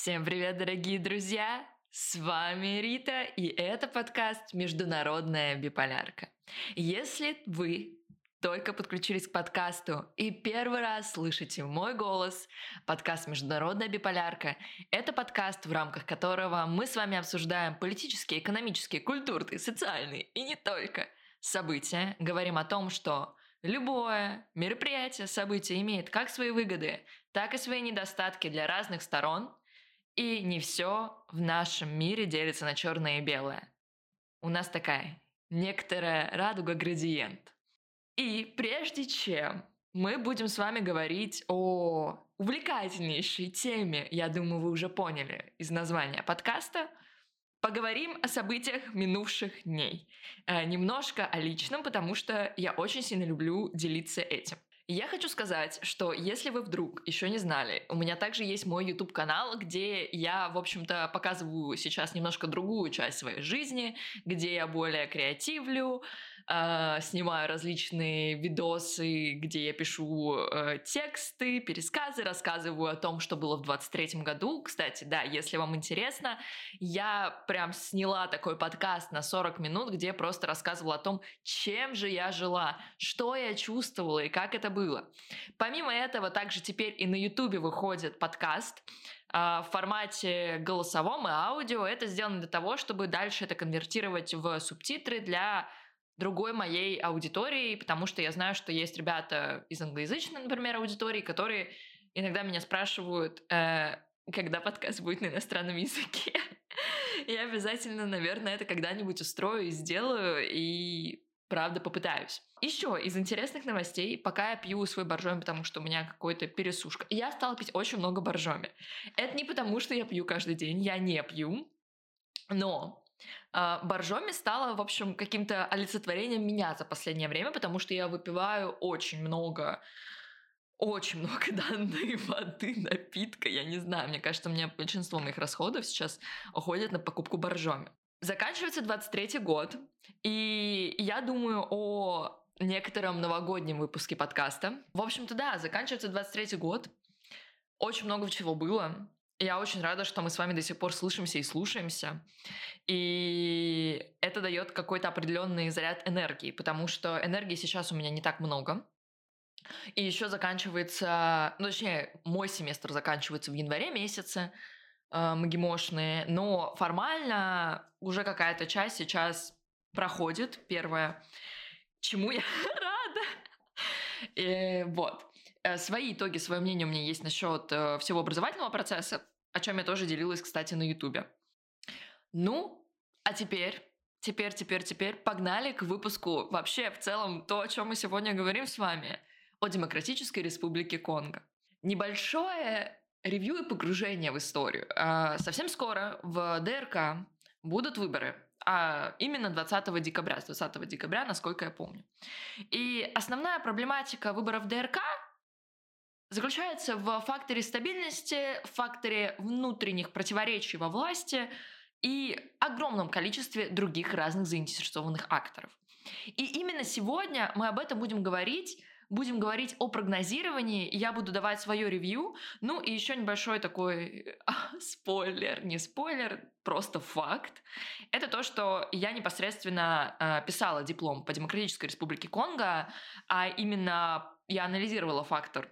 Всем привет, дорогие друзья! С вами Рита, и это подкаст «Международная биполярка». Если вы только подключились к подкасту и первый раз слышите мой голос, подкаст «Международная биполярка» — это подкаст, в рамках которого мы с вами обсуждаем политические, экономические, культурные, социальные и не только события, говорим о том, что Любое мероприятие, событие имеет как свои выгоды, так и свои недостатки для разных сторон, и не все в нашем мире делится на черное и белое. У нас такая некоторая радуга-градиент. И прежде чем мы будем с вами говорить о увлекательнейшей теме, я думаю, вы уже поняли из названия подкаста, поговорим о событиях минувших дней. Э, немножко о личном, потому что я очень сильно люблю делиться этим. Я хочу сказать, что если вы вдруг еще не знали, у меня также есть мой YouTube канал, где я, в общем-то, показываю сейчас немножко другую часть своей жизни, где я более креативлю, э, снимаю различные видосы, где я пишу э, тексты, пересказы, рассказываю о том, что было в 23 году. Кстати, да, если вам интересно, я прям сняла такой подкаст на 40 минут, где просто рассказывала о том, чем же я жила, что я чувствовала и как это было. Помимо этого, также теперь и на Ютубе выходит подкаст а, в формате голосовом и аудио. Это сделано для того, чтобы дальше это конвертировать в субтитры для другой моей аудитории, потому что я знаю, что есть ребята из англоязычной, например, аудитории, которые иногда меня спрашивают, э, когда подкаст будет на иностранном языке. Я обязательно, наверное, это когда-нибудь устрою и сделаю, и правда попытаюсь. Еще из интересных новостей, пока я пью свой боржоми, потому что у меня какой-то пересушка, я стала пить очень много боржоми. Это не потому, что я пью каждый день, я не пью, но боржоми стало, в общем, каким-то олицетворением меня за последнее время, потому что я выпиваю очень много очень много данной воды, напитка, я не знаю, мне кажется, у меня большинство моих расходов сейчас уходят на покупку боржоми. Заканчивается 23 год, и я думаю о некотором новогоднем выпуске подкаста. В общем-то, да, заканчивается 23 год. Очень много чего было. Я очень рада, что мы с вами до сих пор слышимся и слушаемся. И это дает какой-то определенный заряд энергии, потому что энергии сейчас у меня не так много. И еще заканчивается, ну точнее, мой семестр заканчивается в январе месяце, э, МГИМОшные, но формально уже какая-то часть сейчас проходит, первая, чему я рада. И вот. Э, свои итоги, свое мнение у меня есть насчет э, всего образовательного процесса, о чем я тоже делилась, кстати, на Ютубе. Ну, а теперь Теперь, теперь, теперь погнали к выпуску вообще в целом то, о чем мы сегодня говорим с вами, о Демократической Республике Конго. Небольшое ревью и погружение в историю. А, совсем скоро в ДРК будут выборы, а именно 20 декабря, с 20 декабря, насколько я помню. И основная проблематика выборов ДРК заключается в факторе стабильности, факторе внутренних противоречий во власти и огромном количестве других разных заинтересованных акторов. И именно сегодня мы об этом будем говорить, будем говорить о прогнозировании, я буду давать свое ревью, ну и еще небольшой такой спойлер, не спойлер, просто факт. Это то, что я непосредственно э, писала диплом по Демократической Республике Конго, а именно я анализировала фактор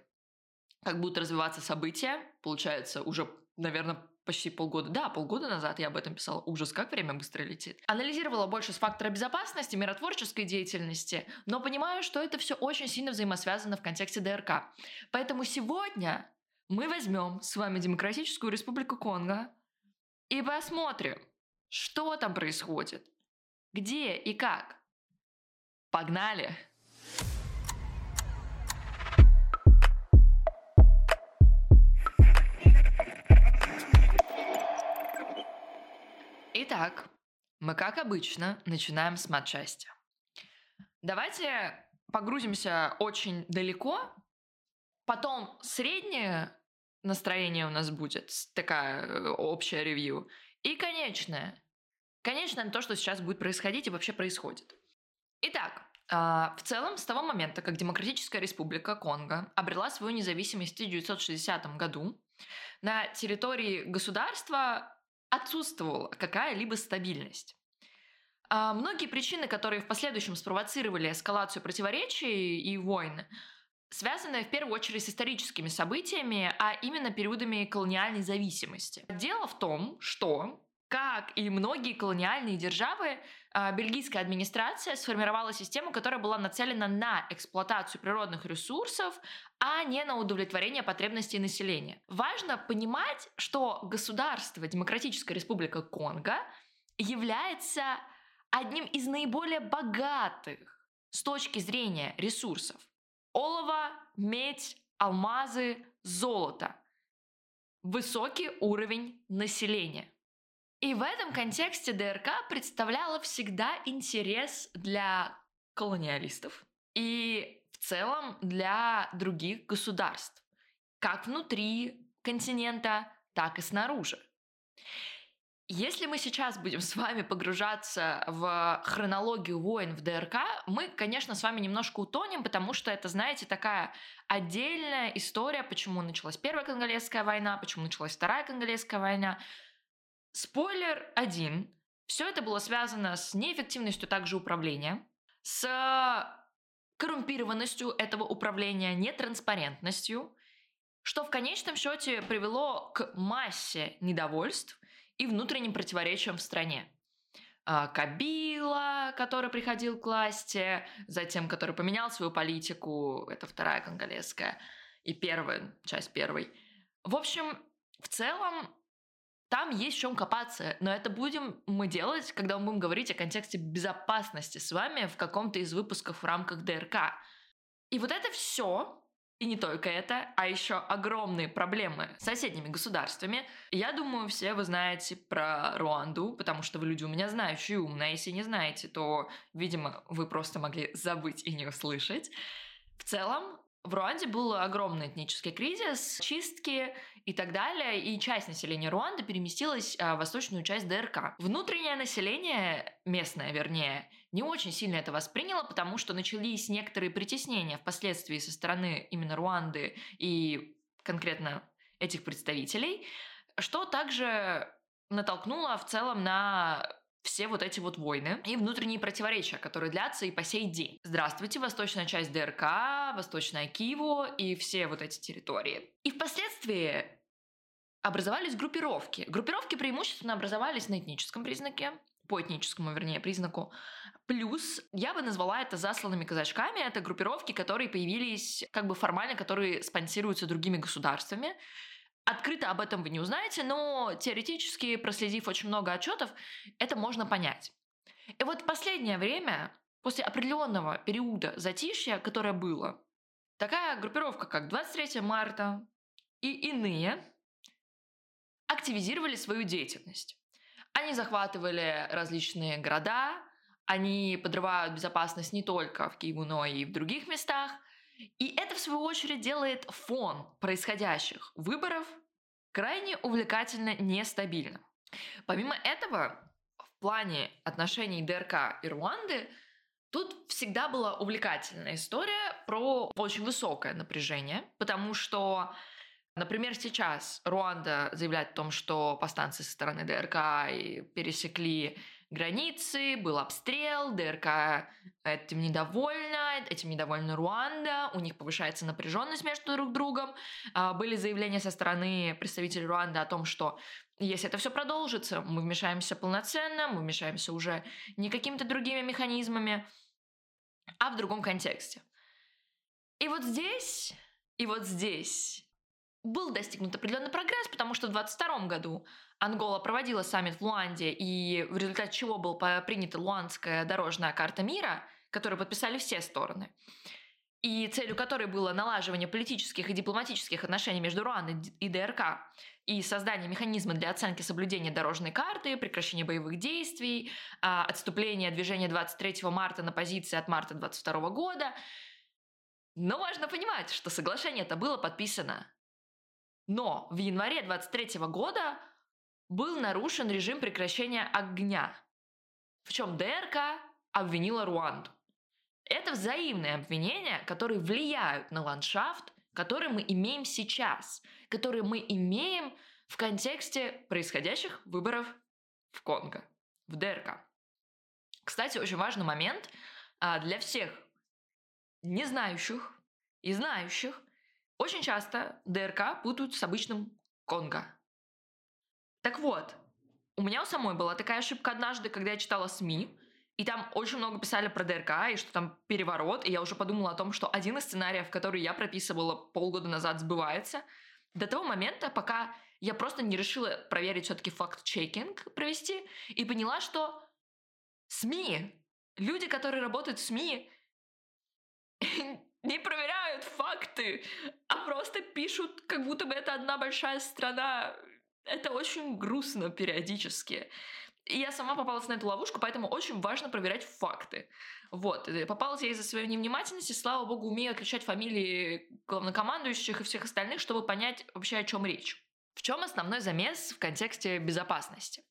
как будут развиваться события. Получается, уже, наверное, почти полгода, да, полгода назад я об этом писала. Ужас, как время быстро летит. Анализировала больше с фактора безопасности, миротворческой деятельности, но понимаю, что это все очень сильно взаимосвязано в контексте ДРК. Поэтому сегодня мы возьмем с вами Демократическую Республику Конго и посмотрим, что там происходит, где и как. Погнали! Итак, мы, как обычно, начинаем с матчасти. Давайте погрузимся очень далеко, потом среднее настроение у нас будет, такая э, общая ревью, и конечное. Конечное то, что сейчас будет происходить и вообще происходит. Итак, а, в целом, с того момента, как Демократическая Республика Конго обрела свою независимость в 1960 году, На территории государства отсутствовала какая-либо стабильность. А многие причины, которые в последующем спровоцировали эскалацию противоречий и войн, связаны в первую очередь с историческими событиями, а именно периодами колониальной зависимости. Дело в том, что как и многие колониальные державы, бельгийская администрация сформировала систему, которая была нацелена на эксплуатацию природных ресурсов, а не на удовлетворение потребностей населения. Важно понимать, что государство Демократическая Республика Конго является одним из наиболее богатых с точки зрения ресурсов. Олово, медь, алмазы, золото. Высокий уровень населения. И в этом контексте ДРК представляла всегда интерес для колониалистов и в целом для других государств, как внутри континента, так и снаружи. Если мы сейчас будем с вами погружаться в хронологию войн в ДРК, мы, конечно, с вами немножко утонем, потому что это, знаете, такая отдельная история, почему началась Первая Конголезская война, почему началась Вторая Конголезская война. Спойлер один. Все это было связано с неэффективностью также управления, с коррумпированностью этого управления, нетранспарентностью, что в конечном счете привело к массе недовольств и внутренним противоречиям в стране. А, Кабила, который приходил к власти, затем, который поменял свою политику, это вторая конголезская, и первая, часть первой. В общем, в целом, там есть в чем копаться, но это будем мы делать, когда мы будем говорить о контексте безопасности с вами в каком-то из выпусков в рамках ДРК. И вот это все и не только это, а еще огромные проблемы с соседними государствами. Я думаю, все вы знаете про Руанду, потому что вы люди у меня знающие и умные. А если не знаете, то, видимо, вы просто могли забыть и не услышать. В целом, в Руанде был огромный этнический кризис, чистки и так далее, и часть населения Руанды переместилась а, в восточную часть ДРК. Внутреннее население, местное вернее, не очень сильно это восприняло, потому что начались некоторые притеснения впоследствии со стороны именно Руанды и конкретно этих представителей, что также натолкнуло в целом на все вот эти вот войны и внутренние противоречия, которые длятся и по сей день. Здравствуйте, восточная часть ДРК, восточная Киеву и все вот эти территории. И впоследствии образовались группировки. Группировки преимущественно образовались на этническом признаке, по этническому, вернее, признаку. Плюс я бы назвала это засланными казачками. Это группировки, которые появились как бы формально, которые спонсируются другими государствами. Открыто об этом вы не узнаете, но теоретически, проследив очень много отчетов, это можно понять. И вот в последнее время, после определенного периода затишья, которое было, такая группировка, как 23 марта и иные, активизировали свою деятельность. Они захватывали различные города, они подрывают безопасность не только в Киеве, но и в других местах – и это, в свою очередь, делает фон происходящих выборов крайне увлекательно нестабильным. Помимо этого, в плане отношений ДРК и Руанды Тут всегда была увлекательная история про очень высокое напряжение, потому что, например, сейчас Руанда заявляет о том, что повстанцы со стороны ДРК пересекли границы, был обстрел, ДРК этим недовольна, этим недовольна Руанда, у них повышается напряженность между друг другом. А, были заявления со стороны представителей Руанды о том, что если это все продолжится, мы вмешаемся полноценно, мы вмешаемся уже не какими-то другими механизмами, а в другом контексте. И вот здесь, и вот здесь был достигнут определенный прогресс, потому что в 2022 году Ангола проводила саммит в Луанде, и в результате чего была принята Луандская дорожная карта мира, которую подписали все стороны, и целью которой было налаживание политических и дипломатических отношений между Руандой и ДРК, и создание механизма для оценки соблюдения дорожной карты, прекращения боевых действий, а, отступление движения 23 марта на позиции от марта 22 года. Но важно понимать, что соглашение это было подписано. Но в январе 23 года был нарушен режим прекращения огня, в чем ДРК обвинила Руанду. Это взаимные обвинения, которые влияют на ландшафт, который мы имеем сейчас. которые мы имеем в контексте происходящих выборов в Конго, в ДРК. Кстати, очень важный момент а, для всех не знающих и знающих. Очень часто ДРК путают с обычным Конго. Так вот, у меня у самой была такая ошибка однажды, когда я читала СМИ, и там очень много писали про ДРК, и что там переворот, и я уже подумала о том, что один из сценариев, который я прописывала полгода назад, сбывается. До того момента, пока я просто не решила проверить все-таки факт-чекинг провести, и поняла, что СМИ, люди, которые работают в СМИ, не проверяют факты, а просто пишут, как будто бы это одна большая страна. Это очень грустно периодически. И я сама попалась на эту ловушку, поэтому очень важно проверять факты. Вот. Попалась я из-за своей невнимательности. Слава богу, умею отличать фамилии главнокомандующих и всех остальных, чтобы понять вообще, о чем речь. В чем основной замес в контексте безопасности?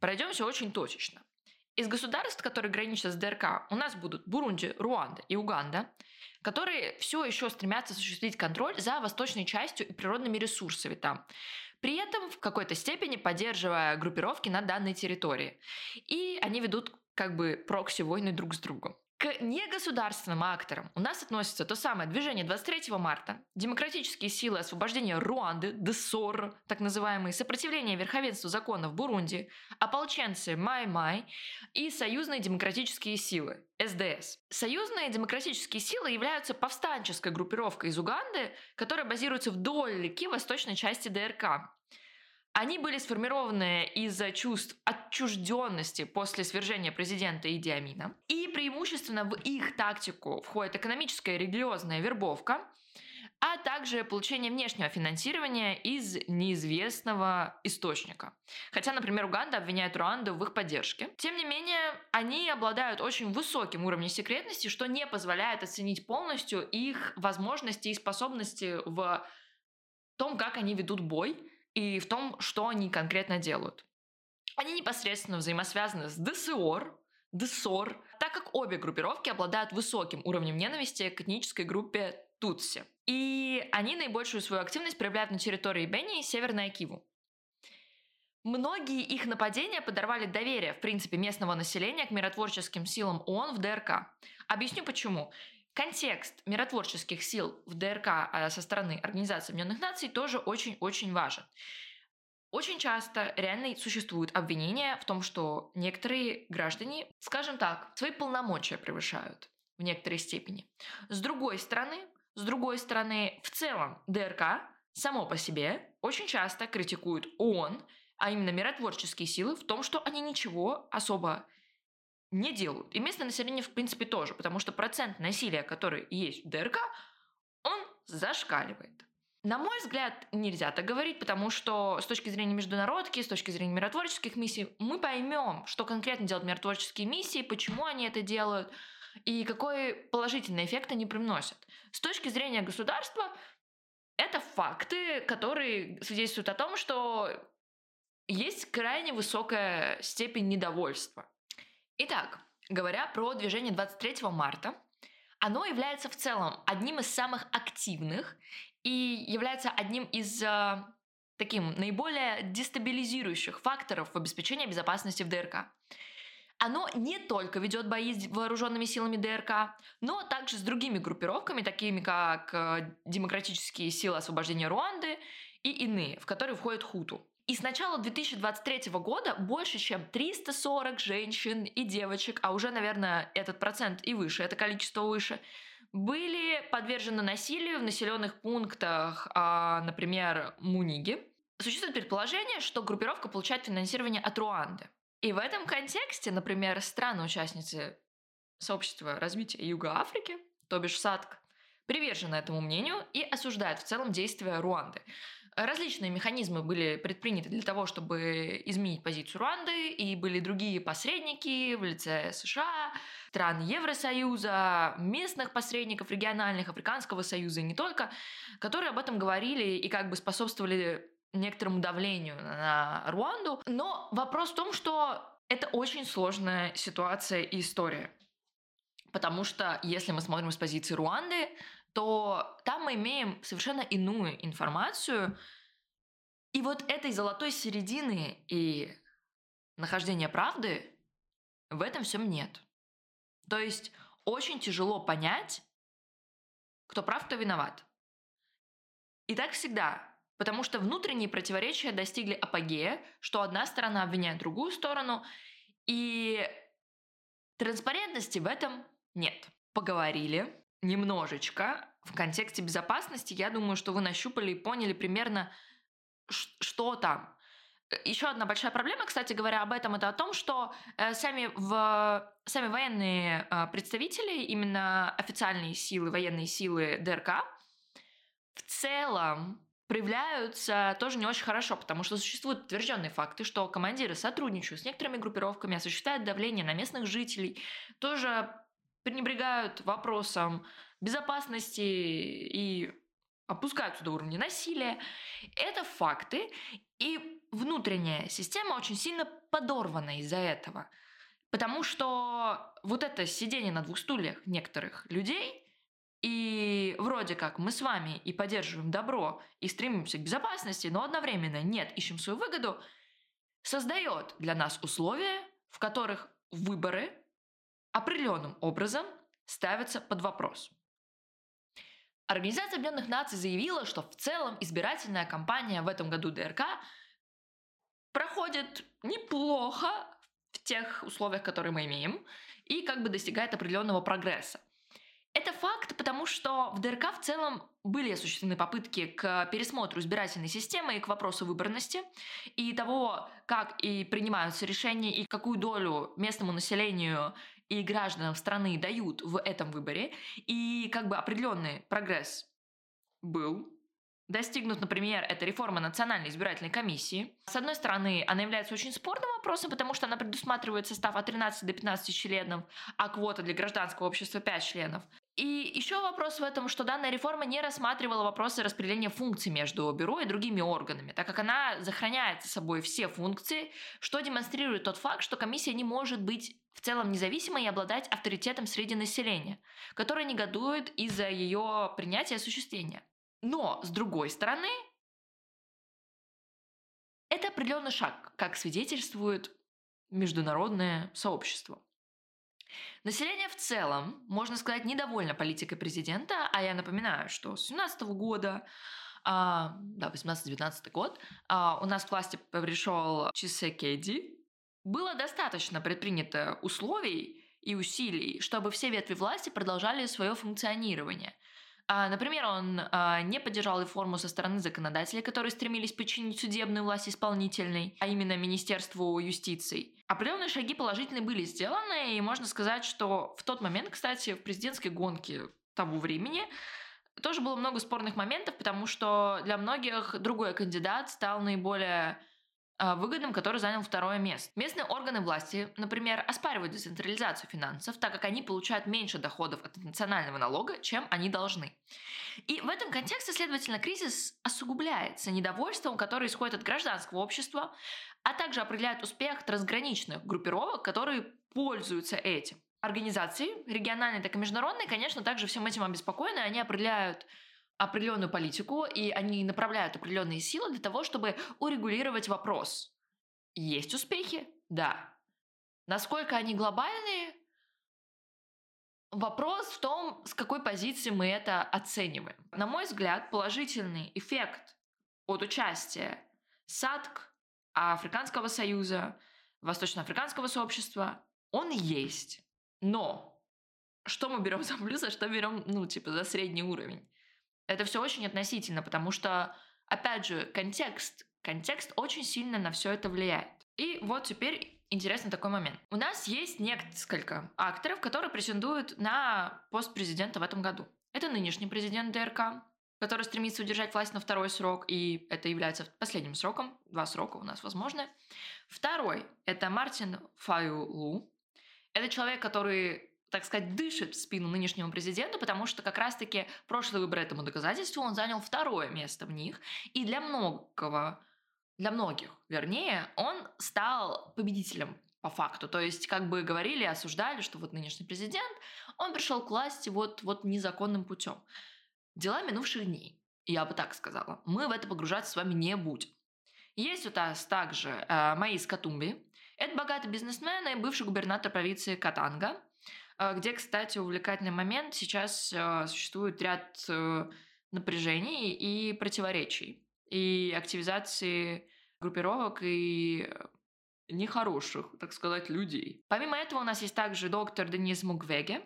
Пройдемся очень точечно. Из государств, которые граничат с ДРК, у нас будут Бурунди, Руанда и Уганда, которые все еще стремятся осуществить контроль за восточной частью и природными ресурсами там при этом в какой-то степени поддерживая группировки на данной территории. И они ведут как бы прокси-войны друг с другом. К негосударственным акторам у нас относится то самое движение 23 марта, демократические силы освобождения Руанды, ДСОР, так называемые, сопротивление верховенству закона в Бурунди, ополченцы Май-Май и союзные демократические силы, СДС. Союзные демократические силы являются повстанческой группировкой из Уганды, которая базируется вдоль реки восточной части ДРК. Они были сформированы из-за чувств отчужденности после свержения президента Иди Амина. И преимущественно в их тактику входит экономическая и религиозная вербовка, а также получение внешнего финансирования из неизвестного источника. Хотя, например, Уганда обвиняет Руанду в их поддержке. Тем не менее, они обладают очень высоким уровнем секретности, что не позволяет оценить полностью их возможности и способности в том, как они ведут бой, и в том, что они конкретно делают. Они непосредственно взаимосвязаны с ДСОР, ДСОР, так как обе группировки обладают высоким уровнем ненависти к этнической группе Тутси. И они наибольшую свою активность проявляют на территории Бенни и Северной Киву. Многие их нападения подорвали доверие, в принципе, местного населения к миротворческим силам ООН в ДРК. Объясню почему. Контекст миротворческих сил в ДРК а, со стороны Организации Объединенных Наций тоже очень-очень важен. Очень часто реально существуют обвинения в том, что некоторые граждане, скажем так, свои полномочия превышают в некоторой степени. С другой стороны, с другой стороны, в целом ДРК само по себе очень часто критикуют ООН, а именно миротворческие силы в том, что они ничего особо не делают. И местное население, в принципе, тоже, потому что процент насилия, который есть в ДРК, он зашкаливает. На мой взгляд, нельзя так говорить, потому что с точки зрения международки, с точки зрения миротворческих миссий, мы поймем, что конкретно делают миротворческие миссии, почему они это делают и какой положительный эффект они приносят. С точки зрения государства, это факты, которые свидетельствуют о том, что есть крайне высокая степень недовольства Итак, говоря про движение 23 марта, оно является в целом одним из самых активных и является одним из э, таким наиболее дестабилизирующих факторов в обеспечении безопасности в ДРК. Оно не только ведет бои с вооруженными силами ДРК, но также с другими группировками, такими как э, Демократические силы освобождения Руанды и иные, в которые входят Хуту. И с начала 2023 года больше чем 340 женщин и девочек, а уже, наверное, этот процент и выше, это количество выше, были подвержены насилию в населенных пунктах, а, например, Муниги. Существует предположение, что группировка получает финансирование от Руанды. И в этом контексте, например, страны-участницы сообщества развития Юга Африки, то бишь САДК, привержены этому мнению и осуждают в целом действия Руанды. Различные механизмы были предприняты для того, чтобы изменить позицию Руанды, и были другие посредники в лице США, стран Евросоюза, местных посредников, региональных, Африканского союза и не только, которые об этом говорили и как бы способствовали некоторому давлению на Руанду. Но вопрос в том, что это очень сложная ситуация и история. Потому что если мы смотрим с позиции Руанды, то там мы имеем совершенно иную информацию. И вот этой золотой середины и нахождения правды в этом всем нет. То есть очень тяжело понять, кто прав, кто виноват. И так всегда, потому что внутренние противоречия достигли апогея, что одна сторона обвиняет другую сторону, и транспарентности в этом нет. Поговорили немножечко в контексте безопасности. Я думаю, что вы нащупали и поняли примерно, что там. Еще одна большая проблема, кстати говоря, об этом, это о том, что э, сами, в, сами военные э, представители, именно официальные силы, военные силы ДРК, в целом проявляются тоже не очень хорошо, потому что существуют подтвержденные факты, что командиры сотрудничают с некоторыми группировками, осуществляют давление на местных жителей, тоже пренебрегают вопросом безопасности и опускаются до уровня насилия. Это факты, и внутренняя система очень сильно подорвана из-за этого. Потому что вот это сидение на двух стульях некоторых людей, и вроде как мы с вами и поддерживаем добро, и стремимся к безопасности, но одновременно нет, ищем свою выгоду, создает для нас условия, в которых выборы определенным образом ставятся под вопрос. Организация Объединенных Наций заявила, что в целом избирательная кампания в этом году ДРК проходит неплохо в тех условиях, которые мы имеем, и как бы достигает определенного прогресса. Это факт, потому что в ДРК в целом были осуществлены попытки к пересмотру избирательной системы и к вопросу выборности, и того, как и принимаются решения, и какую долю местному населению и гражданам страны дают в этом выборе, и как бы определенный прогресс был достигнут, например, эта реформа Национальной избирательной комиссии. С одной стороны, она является очень спорным вопросом, потому что она предусматривает состав от 13 до 15 членов, а квота для гражданского общества 5 членов. И еще вопрос в этом, что данная реформа не рассматривала вопросы распределения функций между бюро и другими органами, так как она сохраняет за собой все функции, что демонстрирует тот факт, что комиссия не может быть в целом независимой и обладать авторитетом среди населения, которое негодует из-за ее принятия и осуществления. Но, с другой стороны, это определенный шаг, как свидетельствует международное сообщество. Население в целом, можно сказать, недовольно политикой президента, а я напоминаю, что с 2017 года а, да, 18-19 год, а, у нас к власти пришел Чисекеди. Было достаточно предпринято условий и усилий, чтобы все ветви власти продолжали свое функционирование. А, например, он а, не поддержал реформу со стороны законодателей, которые стремились подчинить судебную власть исполнительной, а именно Министерству юстиции. Определенные шаги положительные были сделаны, и можно сказать, что в тот момент, кстати, в президентской гонке того времени тоже было много спорных моментов, потому что для многих другой кандидат стал наиболее выгодным, который занял второе место. Местные органы власти, например, оспаривают децентрализацию финансов, так как они получают меньше доходов от национального налога, чем они должны. И в этом контексте, следовательно, кризис осугубляется недовольством, которое исходит от гражданского общества, а также определяет успех трансграничных группировок, которые пользуются этим. Организации, региональные, так и международные, конечно, также всем этим обеспокоены, они определяют определенную политику, и они направляют определенные силы для того, чтобы урегулировать вопрос. Есть успехи? Да. Насколько они глобальные? Вопрос в том, с какой позиции мы это оцениваем. На мой взгляд, положительный эффект от участия САДК, Африканского союза, Восточноафриканского сообщества, он есть. Но что мы берем за плюс, а что берем, ну, типа, за средний уровень? Это все очень относительно, потому что, опять же, контекст, контекст очень сильно на все это влияет. И вот теперь интересный такой момент. У нас есть несколько акторов, которые претендуют на пост президента в этом году. Это нынешний президент ДРК, который стремится удержать власть на второй срок, и это является последним сроком. Два срока у нас возможны. Второй – это Мартин Фаюлу. Это человек, который так сказать, дышит в спину нынешнему президенту, потому что как раз-таки прошлый выбор этому доказательству он занял второе место в них. И для многого, для многих, вернее, он стал победителем по факту. То есть, как бы говорили, осуждали, что вот нынешний президент, он пришел к власти вот, вот незаконным путем. дела минувших дней. Я бы так сказала. Мы в это погружаться с вами не будем. Есть у нас также э, Маис Катумби. Это богатый бизнесмен и бывший губернатор провинции Катанга, где, кстати, увлекательный момент. Сейчас э, существует ряд э, напряжений и противоречий, и активизации группировок и нехороших, так сказать, людей. Помимо этого у нас есть также доктор Денис Мугвеге.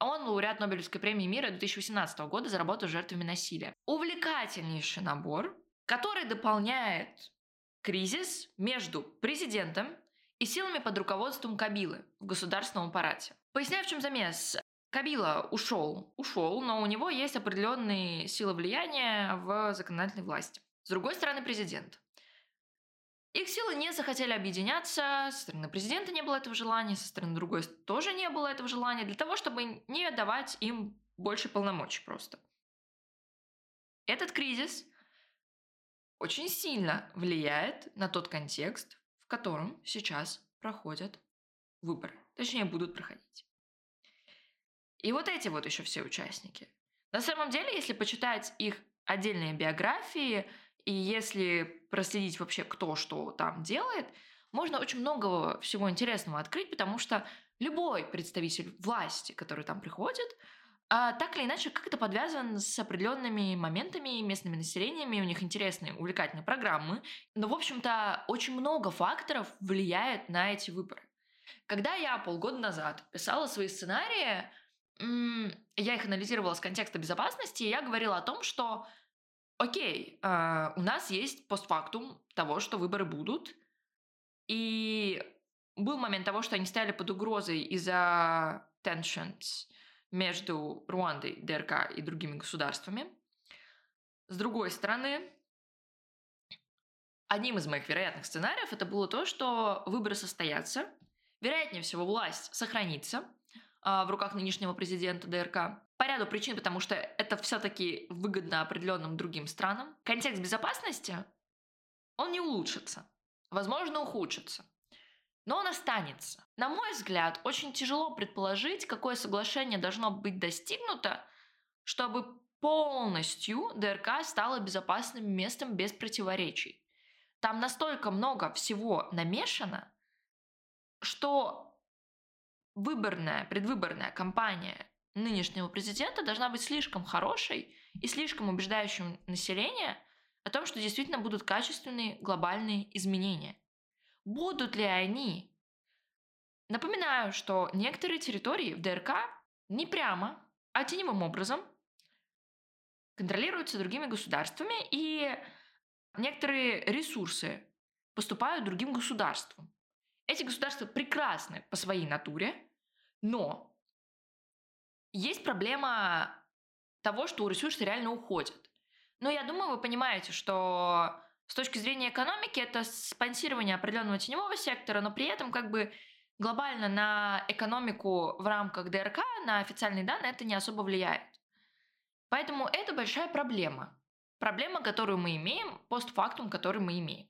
Он лауреат Нобелевской премии мира 2018 года за работу с жертвами насилия. Увлекательнейший набор, который дополняет кризис между президентом и силами под руководством Кабилы в государственном аппарате. Поясняю, в чем замес. Кабила ушел, ушел, но у него есть определенные силы влияния в законодательной власти. С другой стороны, президент. Их силы не захотели объединяться, со стороны президента не было этого желания, со стороны другой тоже не было этого желания, для того, чтобы не давать им больше полномочий просто. Этот кризис очень сильно влияет на тот контекст, котором сейчас проходят выборы. Точнее, будут проходить. И вот эти вот еще все участники. На самом деле, если почитать их отдельные биографии, и если проследить вообще, кто что там делает, можно очень много всего интересного открыть, потому что любой представитель власти, который там приходит, а, так или иначе как-то подвязан с определенными моментами, местными населениями, у них интересные, увлекательные программы. Но, в общем-то, очень много факторов влияет на эти выборы. Когда я полгода назад писала свои сценарии, я их анализировала с контекста безопасности, и я говорила о том, что окей, э, у нас есть постфактум того, что выборы будут, и был момент того, что они стояли под угрозой из-за tensions между Руандой, ДРК и другими государствами. С другой стороны, одним из моих вероятных сценариев это было то, что выборы состоятся, вероятнее всего власть сохранится э, в руках нынешнего президента ДРК, по ряду причин, потому что это все-таки выгодно определенным другим странам. Контекст безопасности, он не улучшится. Возможно, ухудшится. Но он останется. На мой взгляд, очень тяжело предположить, какое соглашение должно быть достигнуто, чтобы полностью ДРК стало безопасным местом без противоречий. Там настолько много всего намешано, что выборная, предвыборная кампания нынешнего президента должна быть слишком хорошей и слишком убеждающим население о том, что действительно будут качественные глобальные изменения. Будут ли они? Напоминаю, что некоторые территории в ДРК не прямо, а теневым образом контролируются другими государствами, и некоторые ресурсы поступают другим государствам. Эти государства прекрасны по своей натуре, но есть проблема того, что у ресурса реально уходят. Но я думаю, вы понимаете, что с точки зрения экономики это спонсирование определенного теневого сектора, но при этом как бы глобально на экономику в рамках ДРК, на официальные данные это не особо влияет. Поэтому это большая проблема. Проблема, которую мы имеем, постфактум, который мы имеем.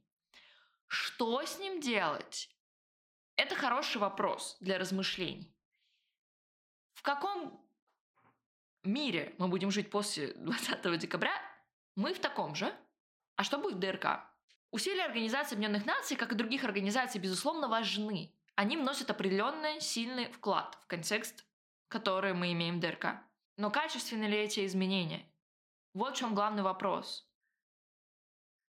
Что с ним делать? Это хороший вопрос для размышлений. В каком мире мы будем жить после 20 декабря, мы в таком же. А что будет в ДРК? Усилия Организации Объединенных Наций, как и других организаций, безусловно, важны. Они вносят определенный сильный вклад в контекст, который мы имеем в ДРК. Но качественны ли эти изменения? Вот в чем главный вопрос.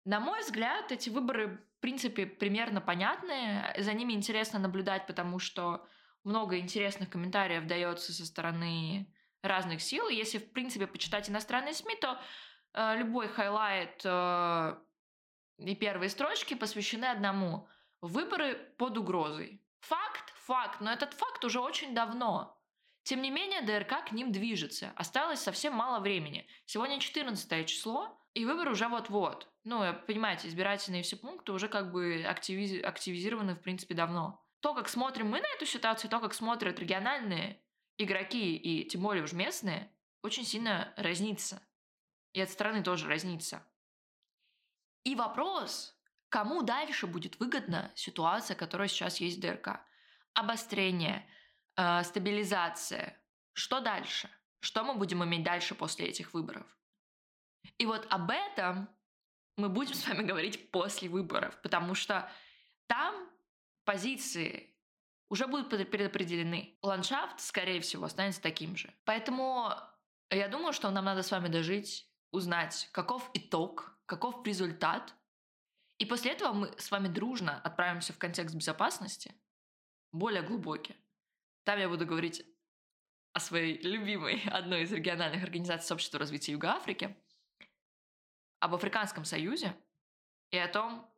На мой взгляд, эти выборы, в принципе, примерно понятны. За ними интересно наблюдать, потому что много интересных комментариев дается со стороны разных сил. Если, в принципе, почитать иностранные СМИ, то любой highlight э, и первые строчки посвящены одному. Выборы под угрозой. Факт, факт, но этот факт уже очень давно. Тем не менее, ДРК к ним движется. Осталось совсем мало времени. Сегодня 14 число, и выборы уже вот-вот. Ну, понимаете, избирательные все пункты уже как бы активиз... активизированы, в принципе, давно. То, как смотрим мы на эту ситуацию, то, как смотрят региональные игроки и тем более уж местные очень сильно разнится. И от страны тоже разнится. И вопрос, кому дальше будет выгодна ситуация, которая сейчас есть в ДРК? Обострение, э, стабилизация. Что дальше? Что мы будем иметь дальше после этих выборов? И вот об этом мы будем с вами говорить после выборов, потому что там позиции уже будут предопределены. Ландшафт, скорее всего, останется таким же. Поэтому я думаю, что нам надо с вами дожить, узнать, каков итог, каков результат. И после этого мы с вами дружно отправимся в контекст безопасности, более глубокий. Там я буду говорить о своей любимой, одной из региональных организаций сообщества развития Юга Африки, об Африканском Союзе и о том,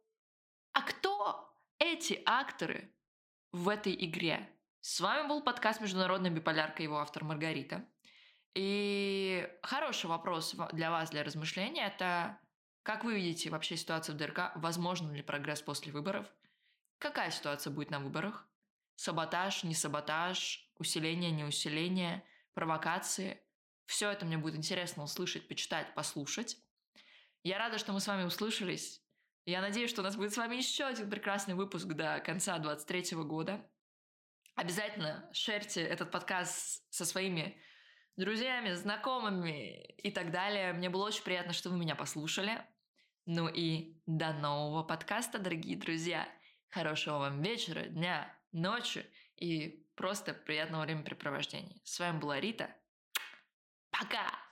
а кто эти акторы в этой игре. С вами был подкаст «Международная биполярка», его автор Маргарита. И хороший вопрос для вас, для размышления, это как вы видите вообще ситуацию в ДРК? Возможно ли прогресс после выборов? Какая ситуация будет на выборах? Саботаж, не саботаж, усиление, не усиление, провокации. Все это мне будет интересно услышать, почитать, послушать. Я рада, что мы с вами услышались. Я надеюсь, что у нас будет с вами еще один прекрасный выпуск до конца 2023 года. Обязательно шерьте этот подкаст со своими друзьями, знакомыми и так далее. Мне было очень приятно, что вы меня послушали. Ну и до нового подкаста, дорогие друзья. Хорошего вам вечера, дня, ночи и просто приятного времяпрепровождения. С вами была Рита. Пока!